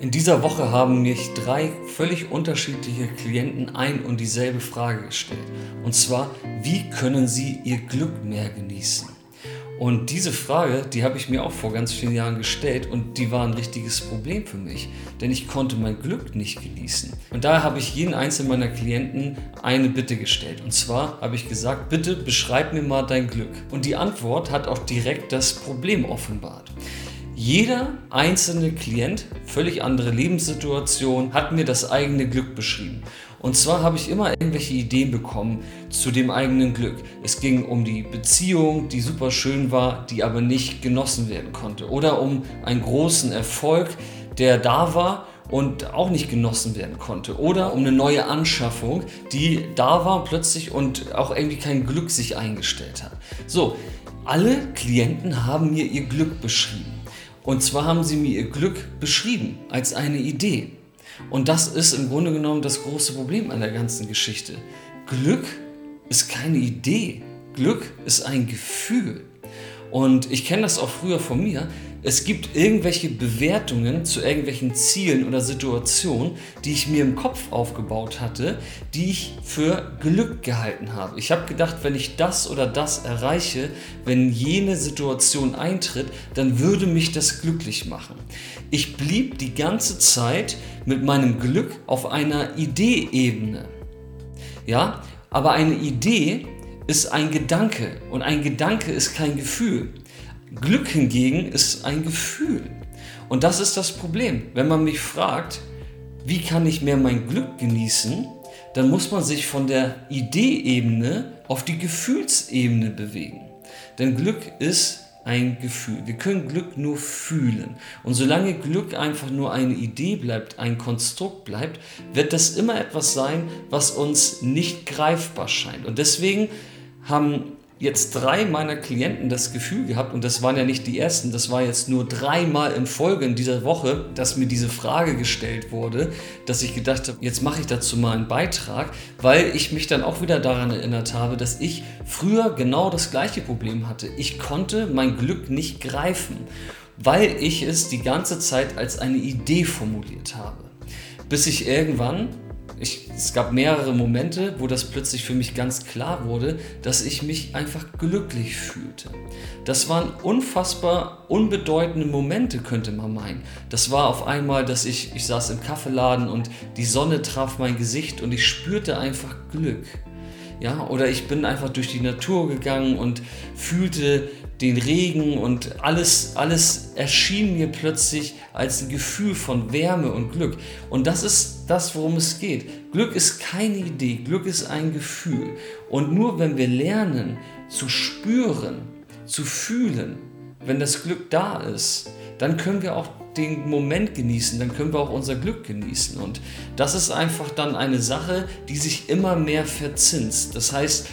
In dieser Woche haben mich drei völlig unterschiedliche Klienten ein und dieselbe Frage gestellt. Und zwar, wie können sie ihr Glück mehr genießen? Und diese Frage, die habe ich mir auch vor ganz vielen Jahren gestellt und die war ein richtiges Problem für mich, denn ich konnte mein Glück nicht genießen. Und daher habe ich jeden einzelnen meiner Klienten eine Bitte gestellt. Und zwar habe ich gesagt, bitte beschreib mir mal dein Glück. Und die Antwort hat auch direkt das Problem offenbart. Jeder einzelne Klient, völlig andere Lebenssituation, hat mir das eigene Glück beschrieben. Und zwar habe ich immer irgendwelche Ideen bekommen zu dem eigenen Glück. Es ging um die Beziehung, die super schön war, die aber nicht genossen werden konnte. Oder um einen großen Erfolg, der da war und auch nicht genossen werden konnte. Oder um eine neue Anschaffung, die da war plötzlich und auch irgendwie kein Glück sich eingestellt hat. So, alle Klienten haben mir ihr Glück beschrieben. Und zwar haben sie mir ihr Glück beschrieben als eine Idee. Und das ist im Grunde genommen das große Problem an der ganzen Geschichte. Glück ist keine Idee. Glück ist ein Gefühl. Und ich kenne das auch früher von mir. Es gibt irgendwelche Bewertungen zu irgendwelchen Zielen oder Situationen, die ich mir im Kopf aufgebaut hatte, die ich für Glück gehalten habe. Ich habe gedacht, wenn ich das oder das erreiche, wenn jene Situation eintritt, dann würde mich das glücklich machen. Ich blieb die ganze Zeit mit meinem Glück auf einer Ideeebene. Ja, aber eine Idee ist ein Gedanke und ein Gedanke ist kein Gefühl. Glück hingegen ist ein Gefühl. Und das ist das Problem. Wenn man mich fragt, wie kann ich mehr mein Glück genießen, dann muss man sich von der Ideeebene auf die Gefühlsebene bewegen. Denn Glück ist ein Gefühl. Wir können Glück nur fühlen. Und solange Glück einfach nur eine Idee bleibt, ein Konstrukt bleibt, wird das immer etwas sein, was uns nicht greifbar scheint. Und deswegen haben jetzt drei meiner Klienten das Gefühl gehabt, und das waren ja nicht die ersten, das war jetzt nur dreimal in Folge in dieser Woche, dass mir diese Frage gestellt wurde, dass ich gedacht habe, jetzt mache ich dazu mal einen Beitrag, weil ich mich dann auch wieder daran erinnert habe, dass ich früher genau das gleiche Problem hatte. Ich konnte mein Glück nicht greifen, weil ich es die ganze Zeit als eine Idee formuliert habe. Bis ich irgendwann ich, es gab mehrere Momente, wo das plötzlich für mich ganz klar wurde, dass ich mich einfach glücklich fühlte. Das waren unfassbar unbedeutende Momente, könnte man meinen. Das war auf einmal, dass ich, ich saß im Kaffeeladen und die Sonne traf mein Gesicht und ich spürte einfach Glück. Ja, oder ich bin einfach durch die Natur gegangen und fühlte den Regen und alles, alles erschien mir plötzlich als ein Gefühl von Wärme und Glück. Und das ist das, worum es geht. Glück ist keine Idee, Glück ist ein Gefühl. Und nur wenn wir lernen zu spüren, zu fühlen, wenn das Glück da ist, dann können wir auch den Moment genießen, dann können wir auch unser Glück genießen. Und das ist einfach dann eine Sache, die sich immer mehr verzinst. Das heißt,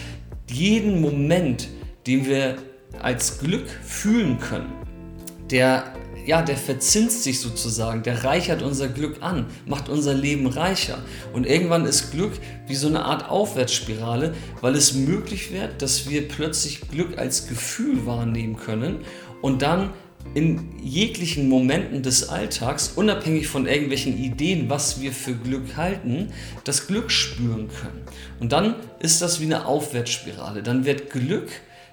jeden Moment, den wir als Glück fühlen können, der ja, der verzinst sich sozusagen, der reichert unser Glück an, macht unser Leben reicher. Und irgendwann ist Glück wie so eine Art Aufwärtsspirale, weil es möglich wird, dass wir plötzlich Glück als Gefühl wahrnehmen können und dann in jeglichen Momenten des Alltags, unabhängig von irgendwelchen Ideen, was wir für Glück halten, das Glück spüren können. Und dann ist das wie eine Aufwärtsspirale. Dann wird Glück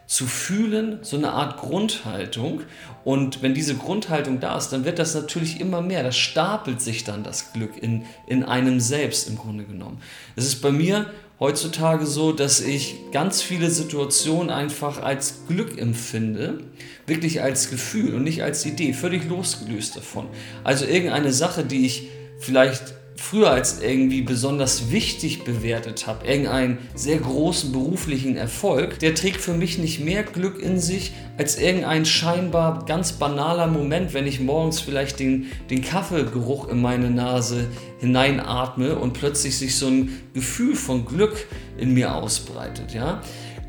zu fühlen, so eine Art Grundhaltung. Und wenn diese Grundhaltung da ist, dann wird das natürlich immer mehr. Das stapelt sich dann das Glück in, in einem selbst im Grunde genommen. Es ist bei mir heutzutage so, dass ich ganz viele Situationen einfach als Glück empfinde, wirklich als Gefühl und nicht als Idee, völlig losgelöst davon. Also irgendeine Sache, die ich vielleicht früher als irgendwie besonders wichtig bewertet habe, irgendeinen sehr großen beruflichen Erfolg, der trägt für mich nicht mehr Glück in sich als irgendein scheinbar ganz banaler Moment, wenn ich morgens vielleicht den, den Kaffeegeruch in meine Nase hineinatme und plötzlich sich so ein Gefühl von Glück in mir ausbreitet. Ja?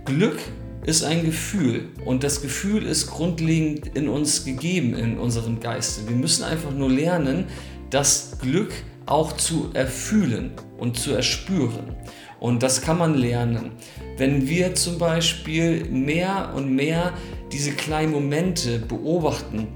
Glück ist ein Gefühl und das Gefühl ist grundlegend in uns gegeben, in unserem Geiste. Wir müssen einfach nur lernen, dass Glück auch zu erfühlen und zu erspüren. Und das kann man lernen. Wenn wir zum Beispiel mehr und mehr diese kleinen Momente beobachten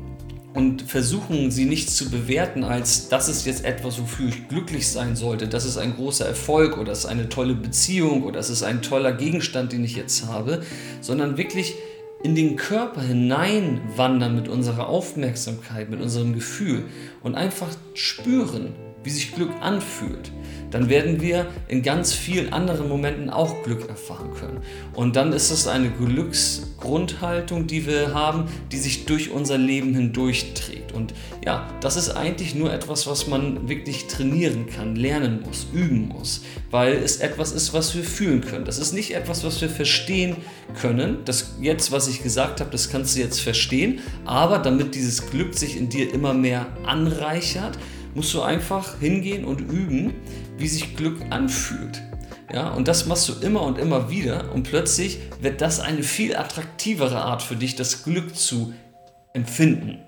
und versuchen sie nicht zu bewerten als das ist jetzt etwas, wofür ich glücklich sein sollte, das ist ein großer Erfolg oder das ist eine tolle Beziehung oder das ist ein toller Gegenstand, den ich jetzt habe, sondern wirklich in den Körper hineinwandern mit unserer Aufmerksamkeit, mit unserem Gefühl und einfach spüren, wie sich Glück anfühlt, dann werden wir in ganz vielen anderen Momenten auch Glück erfahren können. Und dann ist es eine Glücksgrundhaltung, die wir haben, die sich durch unser Leben hindurch trägt. Und ja, das ist eigentlich nur etwas, was man wirklich trainieren kann, lernen muss, üben muss, weil es etwas ist, was wir fühlen können. Das ist nicht etwas, was wir verstehen können. Das jetzt, was ich gesagt habe, das kannst du jetzt verstehen, aber damit dieses Glück sich in dir immer mehr anreichert, musst du einfach hingehen und üben, wie sich Glück anfühlt. Ja, und das machst du immer und immer wieder und plötzlich wird das eine viel attraktivere Art für dich, das Glück zu empfinden.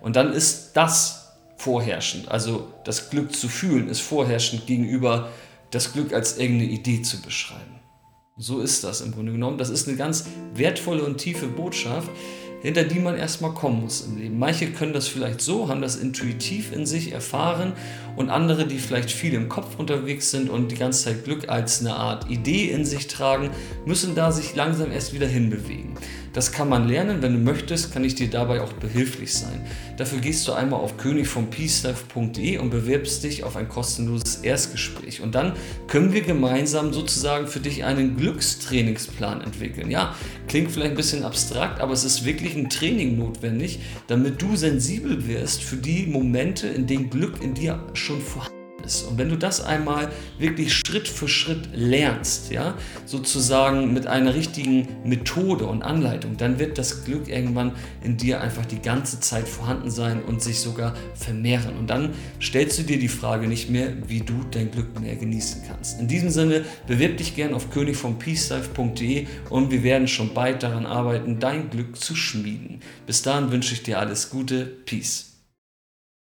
Und dann ist das vorherrschend, also das Glück zu fühlen ist vorherrschend gegenüber das Glück als irgendeine Idee zu beschreiben. So ist das im Grunde genommen. Das ist eine ganz wertvolle und tiefe Botschaft, hinter die man erstmal kommen muss im Leben. Manche können das vielleicht so, haben das intuitiv in sich erfahren und andere, die vielleicht viel im Kopf unterwegs sind und die ganze Zeit Glück als eine Art Idee in sich tragen, müssen da sich langsam erst wieder hinbewegen. Das kann man lernen. Wenn du möchtest, kann ich dir dabei auch behilflich sein. Dafür gehst du einmal auf königvompeacelife.de und bewirbst dich auf ein kostenloses Erstgespräch. Und dann können wir gemeinsam sozusagen für dich einen Glückstrainingsplan entwickeln. Ja, klingt vielleicht ein bisschen abstrakt, aber es ist wirklich ein Training notwendig, damit du sensibel wirst für die Momente, in denen Glück in dir schon vorhanden ist ist. Und wenn du das einmal wirklich Schritt für Schritt lernst, ja, sozusagen mit einer richtigen Methode und Anleitung, dann wird das Glück irgendwann in dir einfach die ganze Zeit vorhanden sein und sich sogar vermehren. Und dann stellst du dir die Frage nicht mehr, wie du dein Glück mehr genießen kannst. In diesem Sinne, bewirb dich gern auf königvompeacelife.de und wir werden schon bald daran arbeiten, dein Glück zu schmieden. Bis dahin wünsche ich dir alles Gute. Peace.